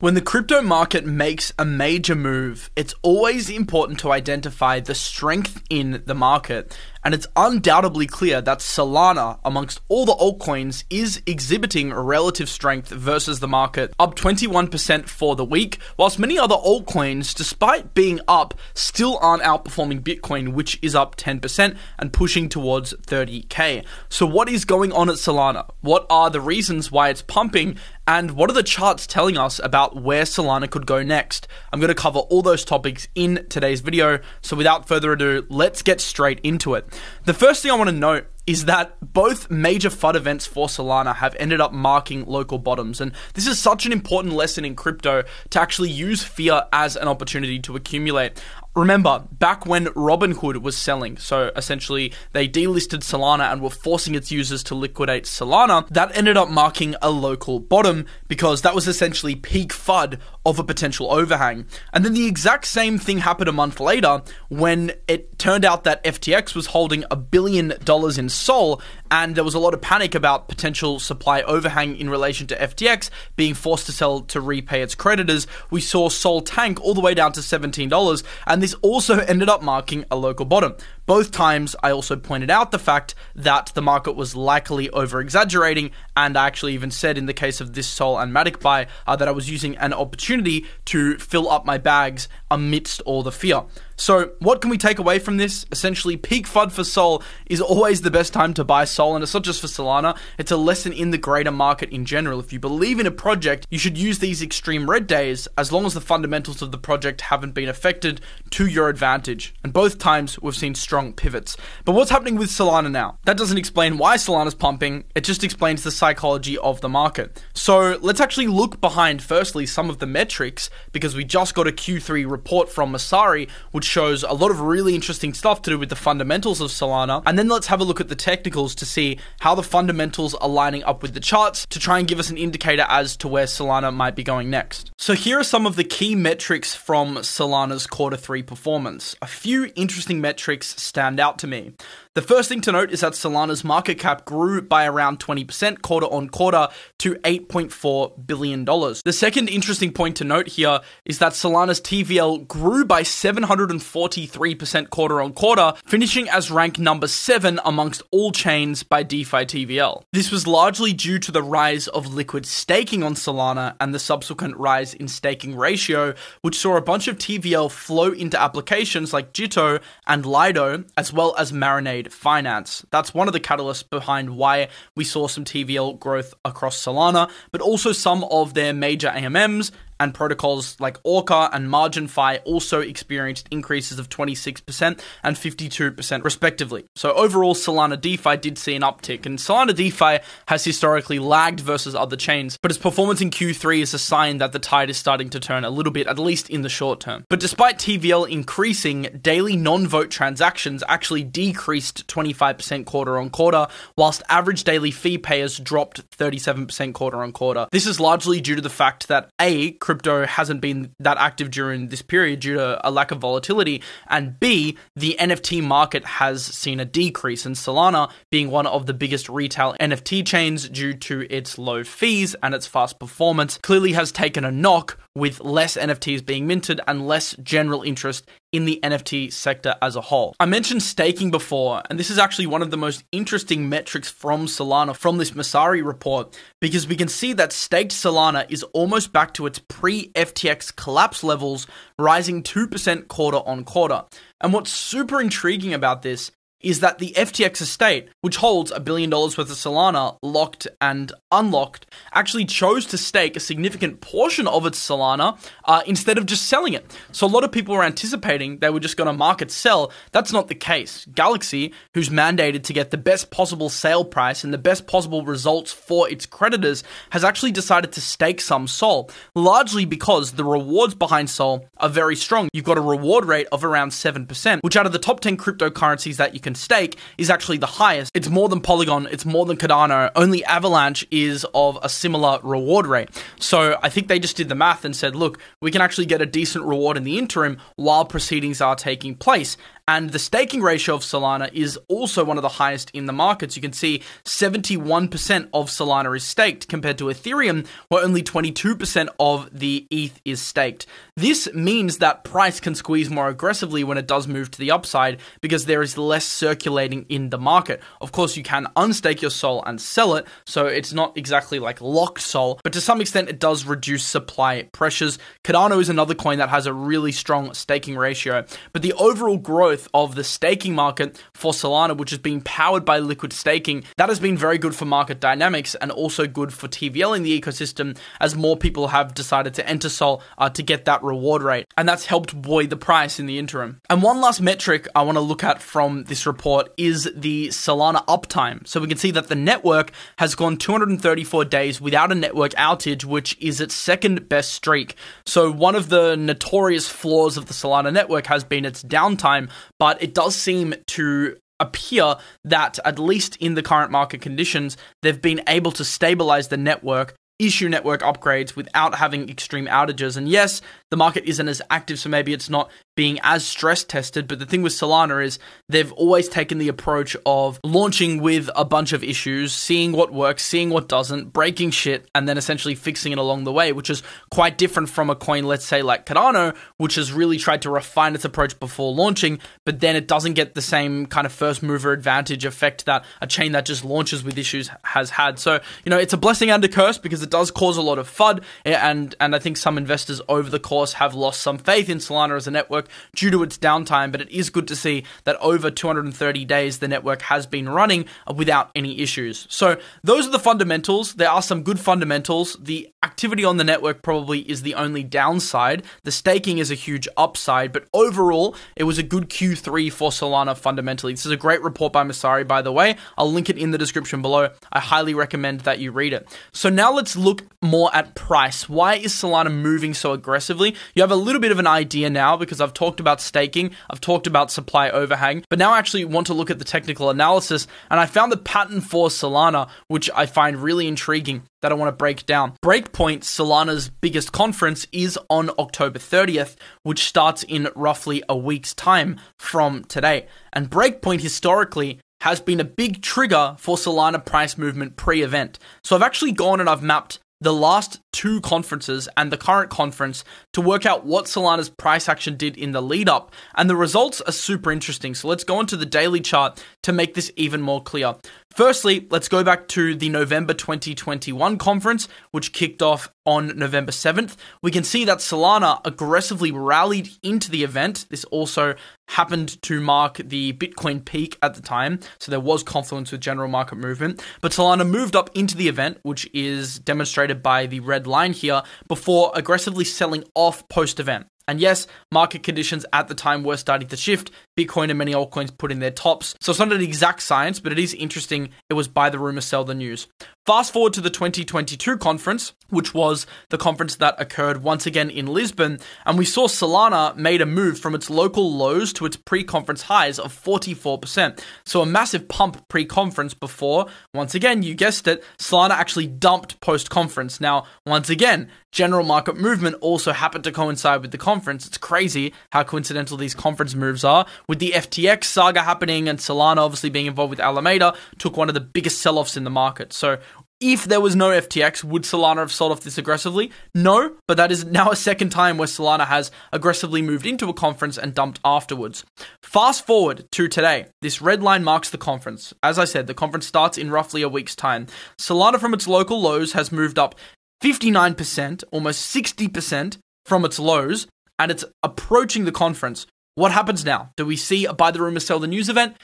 When the crypto market makes a major move, it's always important to identify the strength in the market. And it's undoubtedly clear that Solana, amongst all the altcoins, is exhibiting relative strength versus the market, up 21% for the week, whilst many other altcoins, despite being up, still aren't outperforming Bitcoin, which is up 10% and pushing towards 30k. So, what is going on at Solana? What are the reasons why it's pumping? And what are the charts telling us about where Solana could go next? I'm going to cover all those topics in today's video. So without further ado, let's get straight into it. The first thing I want to note is that both major FUD events for Solana have ended up marking local bottoms. And this is such an important lesson in crypto to actually use fear as an opportunity to accumulate. Remember, back when Robinhood was selling, so essentially they delisted Solana and were forcing its users to liquidate Solana, that ended up marking a local bottom because that was essentially peak FUD of a potential overhang. And then the exact same thing happened a month later when it turned out that FTX was holding a billion dollars in Sol, and there was a lot of panic about potential supply overhang in relation to FTX being forced to sell to repay its creditors. We saw Sol tank all the way down to $17, and this also ended up marking a local bottom. Both times, I also pointed out the fact that the market was likely over exaggerating, and I actually even said in the case of this Sol and Matic buy uh, that I was using an opportunity to fill up my bags amidst all the fear. So, what can we take away from this? Essentially, peak FUD for Sol is always the best time to buy Sol, and it's not just for Solana, it's a lesson in the greater market in general. If you believe in a project, you should use these extreme red days as long as the fundamentals of the project haven't been affected to your advantage. And both times we've seen strong pivots. But what's happening with Solana now? That doesn't explain why Solana's pumping, it just explains the psychology of the market. So, let's actually look behind, firstly, some of the metrics, because we just got a Q3 report from Messari, which shows a lot of really interesting stuff to do with the fundamentals of Solana. And then let's have a look at the technicals to see how the fundamentals are lining up with the charts to try and give us an indicator as to where Solana might be going next. So here are some of the key metrics from Solana's quarter three performance. A few interesting metrics stand out to me. The first thing to note is that Solana's market cap grew by around 20% quarter on quarter to $8.4 billion. The second interesting point to note here is that Solana's TVL grew by 743% quarter on quarter, finishing as rank number 7 amongst all chains by DeFi TVL. This was largely due to the rise of liquid staking on Solana and the subsequent rise in staking ratio, which saw a bunch of TVL flow into applications like Jito and Lido, as well as Marinade finance. That's one of the catalysts behind why we saw some TVL growth across Solana, but also some of their major AMMs and protocols like Orca and MarginFi also experienced increases of 26% and 52% respectively. So overall, Solana DeFi did see an uptick, and Solana DeFi has historically lagged versus other chains, but its performance in Q3 is a sign that the tide is starting to turn a little bit, at least in the short term. But despite TVL increasing, daily non-vote transactions actually decreased 25% quarter on quarter, whilst average daily fee payers dropped 37% quarter on quarter. This is largely due to the fact that A, crypto hasn't been that active during this period due to a lack of volatility, and B, the NFT market has seen a decrease, and Solana being one of the biggest retail NFT chains due to its low fees and its fast performance, clearly has taken a knock with less NFTs being minted and less general interest in the NFT sector as a whole. I mentioned staking before, and this is actually one of the most interesting metrics from Solana from this Messari report because we can see that staked Solana is almost back to its pre FTX collapse levels, rising 2% quarter on quarter. And what's super intriguing about this is that the FTX estate, which holds a billion dollars worth of Solana locked and unlocked, actually chose to stake a significant portion of its Solana uh, instead of just selling it. So a lot of people were anticipating they were just going to market sell. That's not the case. Galaxy, who's mandated to get the best possible sale price and the best possible results for its creditors, has actually decided to stake some Sol, largely because the rewards behind Sol are very strong. You've got a reward rate of around 7%, which out of the top 10 cryptocurrencies that you can stake is actually the highest. It's more than Polygon, it's more than Cardano. Only Avalanche is of a similar reward rate. So I think they just did the math and said, look, we can actually get a decent reward in the interim while proceedings are taking place. And the staking ratio of Solana is also one of the highest in the markets. You can see 71% of Solana is staked compared to Ethereum, where only 22% of the ETH is staked. This means that price can squeeze more aggressively when it does move to the upside because there is less circulating in the market. Of course, you can unstake your SOL and sell it, so it's not exactly like locked SOL, but to some extent it does reduce supply pressures. Cardano is another coin that has a really strong staking ratio, but the overall growth of the staking market for Solana, which is being powered by liquid staking, that has been very good for market dynamics and also good for TVL in the ecosystem as more people have decided to enter Sol uh, to get that reward rate. And that's helped buoy the price in the interim. And one last metric I want to look at from this report is the Solana uptime. So we can see that the network has gone 234 days without a network outage, which is its second best streak. So one of the notorious flaws of the Solana network has been its downtime, but it does seem to appear that, at least in the current market conditions, they've been able to stabilize the network issue network upgrades without having extreme outages. And yes, the market isn't as active, so maybe it's not being as stress tested. But the thing with Solana is they've always taken the approach of launching with a bunch of issues, seeing what works, seeing what doesn't, breaking shit, and then essentially fixing it along the way, which is quite different from a coin, let's say like Cardano, which has really tried to refine its approach before launching, but then it doesn't get the same kind of first mover advantage effect that a chain that just launches with issues has had. So, you know, it's a blessing and a curse because it does cause a lot of FUD, and, and I think some investors over the course have lost some faith in Solana as a network due to its downtime, but it is good to see that over 230 days the network has been running without any issues. So those are the fundamentals. There are some good fundamentals. The activity on the network probably is the only downside. The staking is a huge upside, but overall, it was a good Q3 for Solana fundamentally. This is a great report by Messari, by the way. I'll link it in the description below. I highly recommend that you read it. So now let's look more at price. Why is Solana moving so aggressively? You have a little bit of an idea now because I've talked about staking, I've talked about supply overhang, but now I actually want to look at the technical analysis, and I found the pattern for Solana, which I find really intriguing that I want to break down. Breakpoint, Solana's biggest conference, is on October 30th, which starts in roughly a week's time from today. And Breakpoint historically has been a big trigger for Solana price movement pre event. So I've actually gone and I've mapped the last two conferences and the current conference to work out what Solana's price action did in the lead up. And the results are super interesting. So let's go onto the daily chart to make this even more clear. Firstly, let's go back to the November 2021 conference, which kicked off on November 7th. We can see that Solana aggressively rallied into the event. This also happened to mark the Bitcoin peak at the time, so there was confluence with general market movement. But Solana moved up into the event, which is demonstrated by the red line here, before aggressively selling off post event. And yes, market conditions at the time were starting to shift. Bitcoin and many altcoins put in their tops. So it's not an exact science, but it is interesting. It was buy the rumor, sell the news. Fast forward to the 2022 conference, which was the conference that occurred once again in Lisbon, and we saw Solana made a move from its local lows to its pre conference highs of 44%. So a massive pump pre conference before, once again, you guessed it, Solana actually dumped post conference. Now, once again, general market movement also happened to coincide with the conference. It's crazy how coincidental these conference moves are. With the FTX saga happening and Solana obviously being involved with Alameda, took one of the biggest sell offs in the market. So if there was no FTX, would Solana have sold off this aggressively? No, but that is now a second time where Solana has aggressively moved into a conference and dumped afterwards. Fast forward to today. This red line marks the conference. As I said, the conference starts in roughly a week's time. Solana from its local lows has moved up 59%, almost 60% from its lows, and it's approaching the conference. What happens now? Do we see a buy the rumor, sell the news event?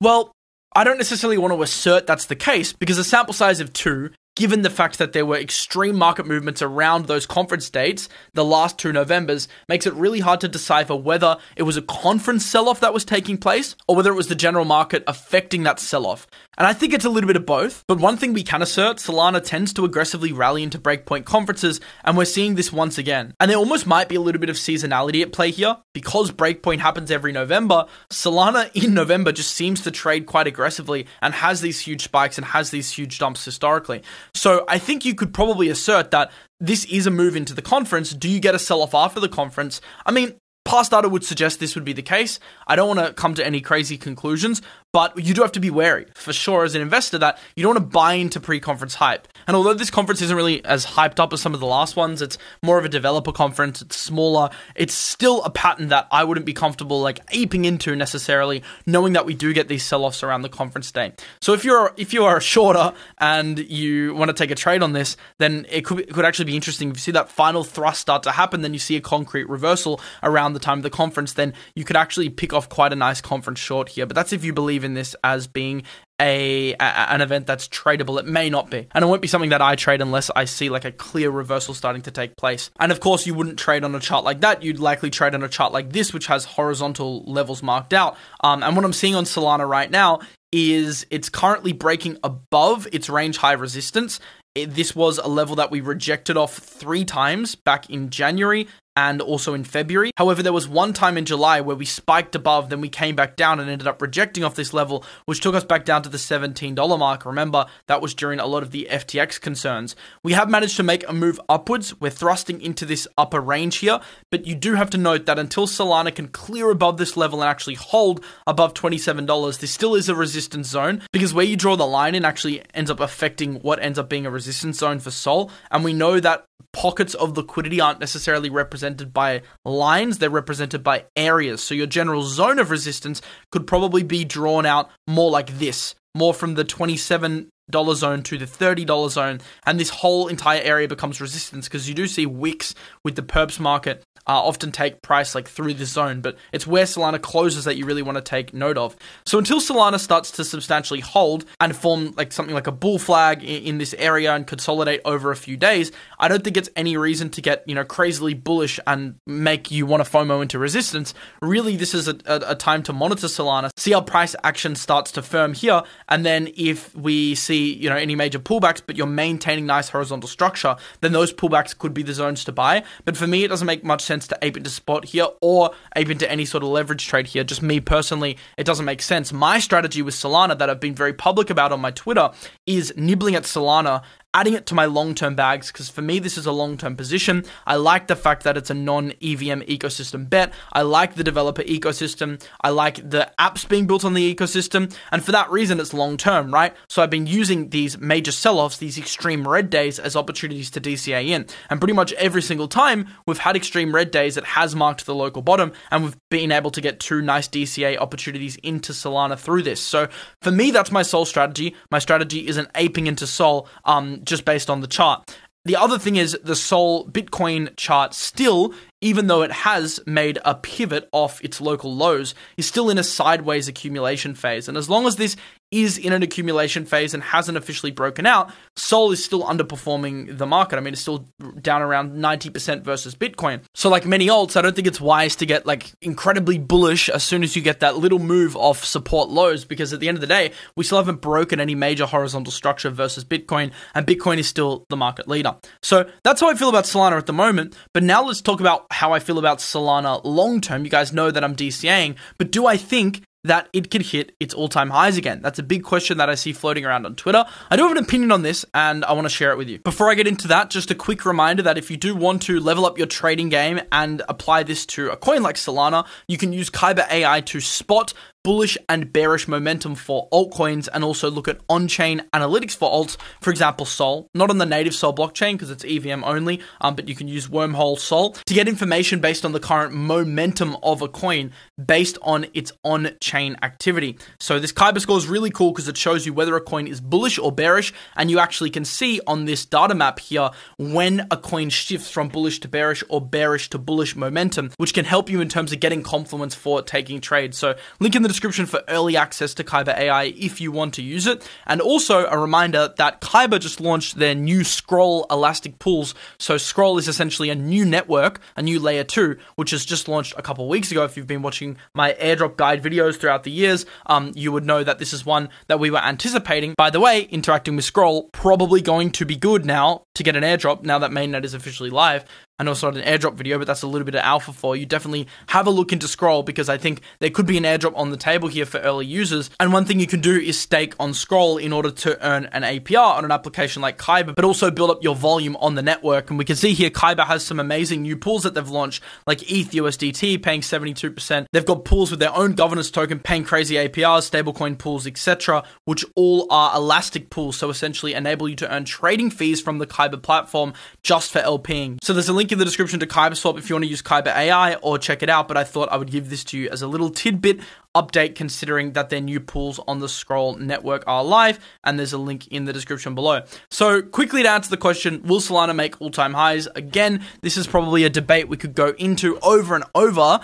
Well, I don't necessarily want to assert that's the case because a sample size of two, given the fact that there were extreme market movements around those conference dates, the last two Novembers, makes it really hard to decipher whether it was a conference sell off that was taking place or whether it was the general market affecting that sell off. And I think it's a little bit of both. But one thing we can assert Solana tends to aggressively rally into breakpoint conferences, and we're seeing this once again. And there almost might be a little bit of seasonality at play here. Because breakpoint happens every November, Solana in November just seems to trade quite aggressively and has these huge spikes and has these huge dumps historically. So I think you could probably assert that this is a move into the conference. Do you get a sell off after the conference? I mean, past data would suggest this would be the case. I don't want to come to any crazy conclusions, but you do have to be wary for sure as an investor that you don't want to buy into pre-conference hype. And although this conference isn't really as hyped up as some of the last ones, it's more of a developer conference, it's smaller, it's still a pattern that I wouldn't be comfortable like aping into necessarily, knowing that we do get these sell-offs around the conference day. So if you're if you are shorter and you want to take a trade on this, then it could it could actually be interesting. If you see that final thrust start to happen, then you see a concrete reversal around the time of the conference, then you could actually pick off quite a nice conference short here. But that's if you believe believe in this as being a, a, an event that's tradable. It may not be, and it won't be something that I trade unless I see like a clear reversal starting to take place. And of course, you wouldn't trade on a chart like that. You'd likely trade on a chart like this, which has horizontal levels marked out. Um, and what I'm seeing on Solana right now is it's currently breaking above its range high resistance. It, this was a level that we rejected off three times back in January and also in February. However, there was one time in July where we spiked above, then we came back down and ended up rejecting off this level, which took us back down to the $17 mark. Remember, that was during a lot of the FTX concerns. We have managed to make a move upwards. We're thrusting into this upper range here, but you do have to note that until Solana can clear above this level and actually hold above $27, this still is a resistance zone because where you draw the line in actually ends up affecting what ends up being a resistance zone for Sol. And we know that pockets of liquidity aren't necessarily represented by lines, they're represented by areas. So your general zone of resistance could probably be drawn out more like this, more from the 27 dollar zone to the $30 zone and this whole entire area becomes resistance because you do see wicks with the perps market uh, often take price like through the zone, but it's where Solana closes that you really want to take note of. So until Solana starts to substantially hold and form like something like a bull flag in, in, this area and consolidate over a few days, I don't think it's any reason to get you know crazily bullish and make you want to FOMO into resistance. Really, this is a, a, a time to monitor Solana, see how price action starts to firm here, and then if we see you know any major pullbacks, but you're maintaining nice horizontal structure, then those pullbacks could be the zones to buy. But for me, it doesn't make much sense to ape into spot here or ape into any sort of leverage trade here. Just me personally, it doesn't make sense. My strategy with Solana that I've been very public about on my Twitter is nibbling at Solana adding it to my long term bags because for me, this is a long term position. I like the fact that it's a non EVM ecosystem bet. I like the developer ecosystem. I like the apps being built on the ecosystem. And for that reason, it's long term, right? So I've been using these major sell offs, these extreme red days, as opportunities to DCA in. And pretty much every single time we've had extreme red days, it has marked the local bottom, and we've been able to get two nice DCA opportunities into Solana through this. So for me, that's my sole strategy. My strategy isn't aping into Sol. Um, just based on the chart. The other thing is the Sol Bitcoin chart still even though it has made a pivot off its local lows, is still in a sideways accumulation phase. And as long as this is in an accumulation phase and hasn't officially broken out, Sol is still underperforming the market. I mean, it's still down around 90% versus Bitcoin. So, like many alts, I don't think it's wise to get like incredibly bullish as soon as you get that little move off support lows because at the end of the day, we still haven't broken any major horizontal structure versus Bitcoin, and Bitcoin is still the market leader. So, that's how I feel about Solana at the moment. But now let's talk about how I feel about Solana long term. You guys know that I'm DCAing, but do I think that it could hit its all time highs again? That's a big question that I see floating around on Twitter. I do have an opinion on this and I want to share it with you. Before I get into that, just a quick reminder that if you do want to level up your trading game and apply this to a coin like Solana, you can use Kyber AI to spot bullish and bearish momentum for altcoins and also look at on chain analytics for alts. For example, Sol, not on the native Sol blockchain because it's EVM only, um, but you can use Wormhole Sol to get information based on the current momentum of a coin based on its on chain activity. So, this Kyber score is really cool because it shows you whether a coin is bullish or bearish, and you actually can see on this data map here when a coin shifts from bullish to bearish or bearish to bullish momentum, which can help you in terms of getting confluence for taking trades. So, link in the description for early access to Kyber AI if you want to use it. And also a reminder that Kyber just launched their new Scroll Elastic Pools. So Scroll is essentially a new network, a new layer 2, which has just launched a couple weeks ago. If you've been watching my airdrop guide videos throughout the years, um, you would know that this is one that we were anticipating. By the way, interacting with Scroll, probably going to be good now to get an airdrop now that mainnet is officially live I know it's not an airdrop video, but that's a little bit of alpha for you. Definitely have a look into Scroll because I think there could be an airdrop on the table here for early users. And one thing you can do is stake on Scroll in order to earn an APR on an application like Kyber, but also build up your volume on the network. And we can see here Kyber has some amazing new pools that they've launched, like ETH USDT paying 72%. They've got pools with their own governance token paying crazy APRs, stablecoin pools, etc., which all are elastic pools, so essentially enable you to earn trading fees from the Kyber platform just for LPing. So there's a link in the description to Kyber Swap if you want to use Kyber AI or check it out, but I thought I would give this to you as a little tidbit update considering that their new pools on the Scroll network are live, and there's a link in the description below. So, quickly to answer the question Will Solana make all time highs? Again, this is probably a debate we could go into over and over.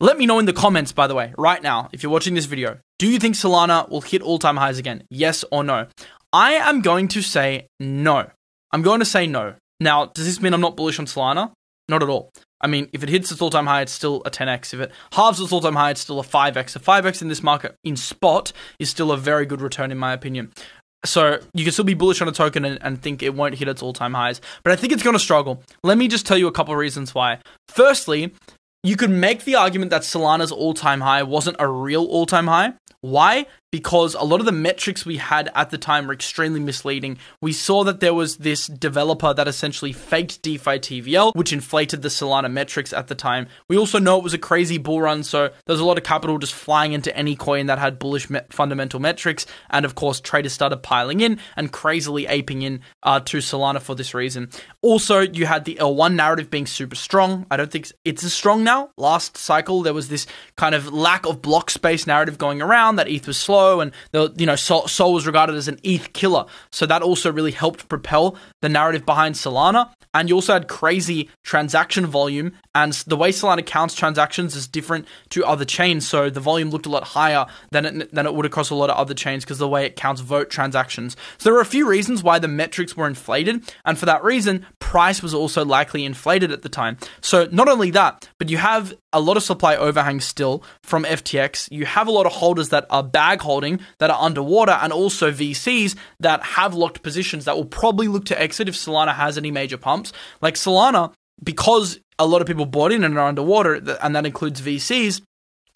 Let me know in the comments, by the way, right now, if you're watching this video. Do you think Solana will hit all time highs again? Yes or no? I am going to say no. I'm going to say no. Now, does this mean I'm not bullish on Solana? Not at all. I mean, if it hits its all time high, it's still a 10x. If it halves its all time high, it's still a 5x. A 5x in this market in spot is still a very good return, in my opinion. So you can still be bullish on a token and, and think it won't hit its all time highs. But I think it's going to struggle. Let me just tell you a couple reasons why. Firstly, you could make the argument that Solana's all time high wasn't a real all time high. Why? Because a lot of the metrics we had at the time were extremely misleading. We saw that there was this developer that essentially faked DeFi TVL, which inflated the Solana metrics at the time. We also know it was a crazy bull run, so there's a lot of capital just flying into any coin that had bullish me- fundamental metrics, and of course, traders started piling in and crazily aping in uh, to Solana for this reason. Also, you had the L1 narrative being super strong. I don't think it's as strong now. Last cycle, there was this kind of lack of block space narrative going around that ETH was slow and the you know Sol, Sol was regarded as an ETH killer. So that also really helped propel the narrative behind Solana. And you also had crazy transaction volume, and the way Solana counts transactions is different to other chains. So the volume looked a lot higher than it than it would across a lot of other chains because the way it counts vote transactions. So there were a few reasons why the metrics were inflated, and for that reason, price was also likely inflated at the time. So not only that, but you have a lot of supply overhang still from FTX. You have a lot of holders that are bag holding that are underwater, and also VCs that have locked positions that will probably look to exit if Solana has any major pumps. Like Solana, because a lot of people bought in and are underwater, and that includes VCs,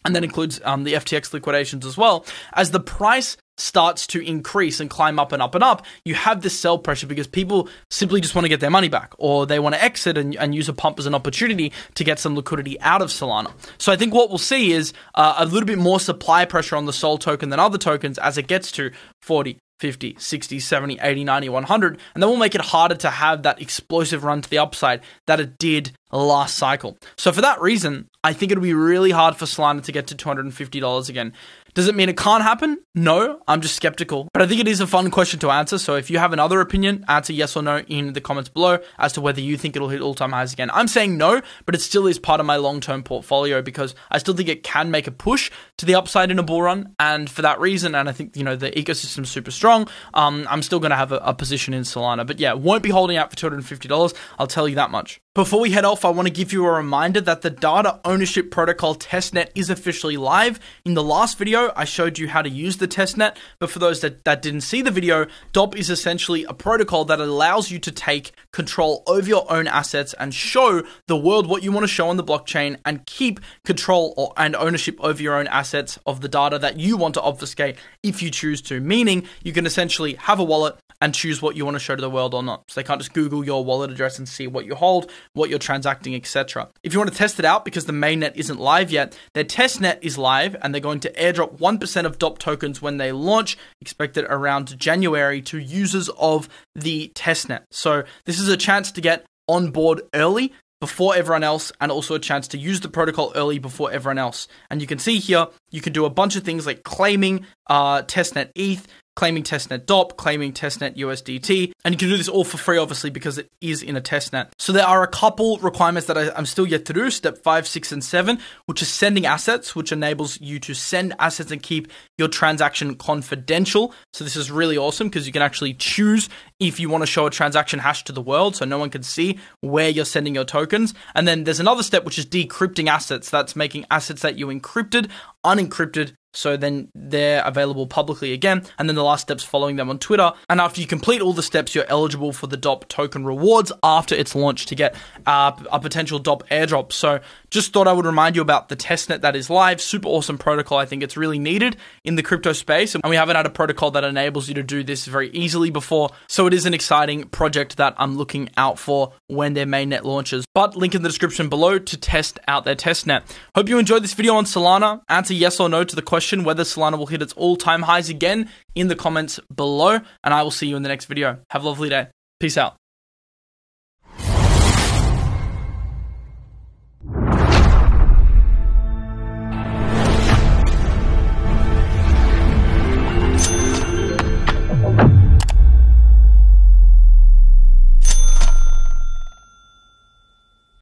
and that includes um, the FTX liquidations as well. As the price starts to increase and climb up and up and up, you have this sell pressure because people simply just want to get their money back or they want to exit and, and use a pump as an opportunity to get some liquidity out of Solana. So I think what we'll see is uh, a little bit more supply pressure on the Sol token than other tokens as it gets to 40, 50, 60, 70, 80, 90, 100, and that will make it harder to have that explosive run to the upside that it did last cycle. So for that reason, I think it'll be really hard for Solana to get to $250 again. Does it mean it can't happen? No, I'm just skeptical. But I think it is a fun question to answer. So if you have another opinion, answer yes or no in the comments below as to whether you think it'll hit all time highs again. I'm saying no, but it still is part of my long term portfolio because I still think it can make a push to the upside in a bull run. And for that reason, and I think, you know, the ecosystem's super strong, um, I'm still going to have a, a position in Solana. But yeah, won't be holding out for $250. I'll tell you that much. Before we head off, I want to give you a reminder that the Data Ownership Protocol testnet is officially live. In the last video, I showed you how to use the testnet, but for those that, that didn't see the video, DOP is essentially a protocol that allows you to take control over your own assets and show the world what you want to show on the blockchain and keep control or, and ownership over your own assets of the data that you want to obfuscate if you choose to. Meaning, you can essentially have a wallet and choose what you want to show to the world or not. So they can't just Google your wallet address and see what you hold what you're transacting, etc. If you want to test it out because the mainnet isn't live yet, their testnet is live and they're going to airdrop 1% of DOP tokens when they launch, expected around January to users of the testnet. So this is a chance to get on board early before everyone else and also a chance to use the protocol early before everyone else. And you can see here, you can do a bunch of things like claiming uh, testnet ETH, claiming testnet DOP, claiming testnet USDT, and you can do this all for free, obviously, because it is in a testnet. So there are a couple requirements that I, am still yet to do, step five, six, and seven, which is sending assets, which enables you to send assets and keep your transaction confidential. So this is really awesome because you can actually choose if you want to show a transaction hash to the world so no one can see where you're sending your tokens. And then there's another step, which is decrypting assets. That's making assets that you encrypted unencrypted So then they're available publicly again. And then the last steps following them on Twitter. And after you complete all the steps, you're eligible for the DOP token rewards after its launch to get uh, a potential DOP airdrop. So just thought I would remind you about the testnet that is live. Super awesome protocol. I think it's really needed in the crypto space. And we haven't had a protocol that enables you to do this very easily before. So it is an exciting project that I'm looking out for when their mainnet launches. But link in the description below to test out their testnet. Hope you enjoyed this video on Solana. Answer yes or no to the question whether Solana will hit its all time highs again in the comments below. And I will see you in the next video. Have a lovely day. Peace out.